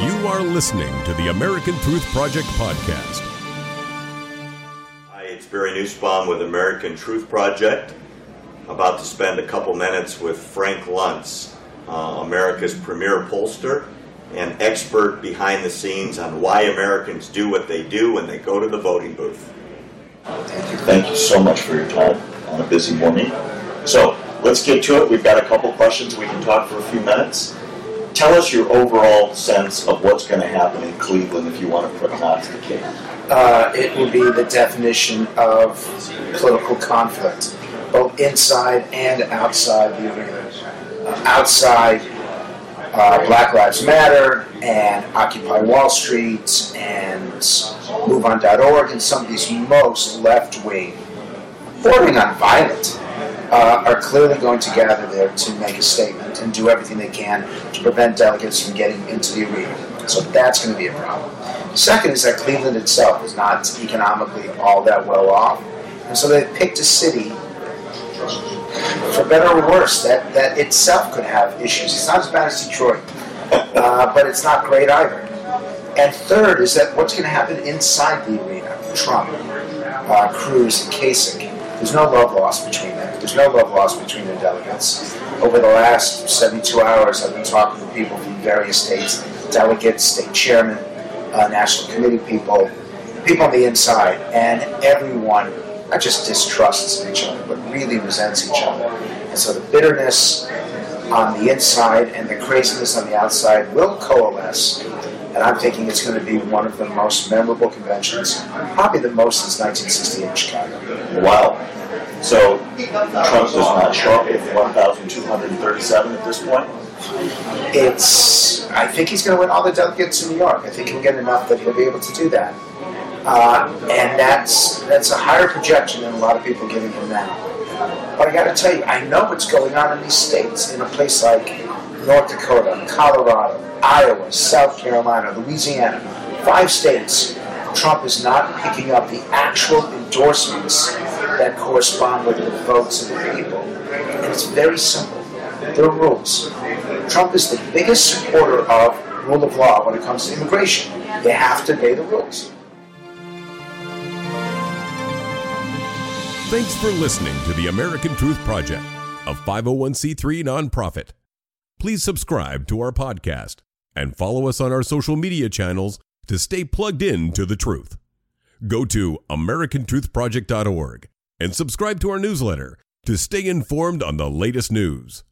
You are listening to the American Truth Project podcast. Hi, it's Barry Nussbaum with American Truth Project. About to spend a couple minutes with Frank Luntz, uh, America's premier pollster and expert behind the scenes on why Americans do what they do when they go to the voting booth. Thank you. Thank you so much for your time on a busy morning. So let's get to it. We've got a couple questions. We can talk for a few minutes. Tell us your overall sense of what's going to happen in Cleveland if you want to cake. Uh, it will be the definition of political conflict, both inside and outside the arena. Uh, outside, uh, Black Lives Matter and Occupy Wall Street and MoveOn.org and some of these most left wing, bordering on violent, uh, are clearly going to gather there to make a statement and do everything they can to prevent delegates from getting into the arena. So that's going to be a problem. Second is that Cleveland itself is not economically all that well off. And so they picked a city, for better or worse, that, that itself could have issues. It's not as bad as Detroit, uh, but it's not great either. And third is that what's going to happen inside the arena? Trump, uh, Cruz, and Kasich. There's no love lost between them. There's no love lost between the delegates. Over the last 72 hours, I've been talking to people from various states, delegates, state chairmen, uh, national committee people, people on the inside, and everyone not just distrusts each other, but really resents each other. And so the bitterness on the inside and the craziness on the outside will coalesce. And I'm thinking it's going to be one of the most memorable conventions, probably the most since 1968 in Chicago. Wow. So Trump does not show up with 1,237 at this point? It's. I think he's going to win all the delegates in New York. I think he'll get enough that he'll be able to do that. Uh, and that's that's a higher projection than a lot of people giving him now. But I got to tell you, I know what's going on in these states. In a place like North Dakota, Colorado, Iowa, South Carolina, Louisiana, five states, Trump is not picking up the actual endorsements that correspond with the votes of the people. And it's very simple. There are rules. Trump is the biggest supporter of rule of law when it comes to immigration. They have to obey the rules. Thanks for listening to the American Truth Project, a 501c3 nonprofit. Please subscribe to our podcast and follow us on our social media channels to stay plugged in to the truth. Go to americantruthproject.org and subscribe to our newsletter to stay informed on the latest news.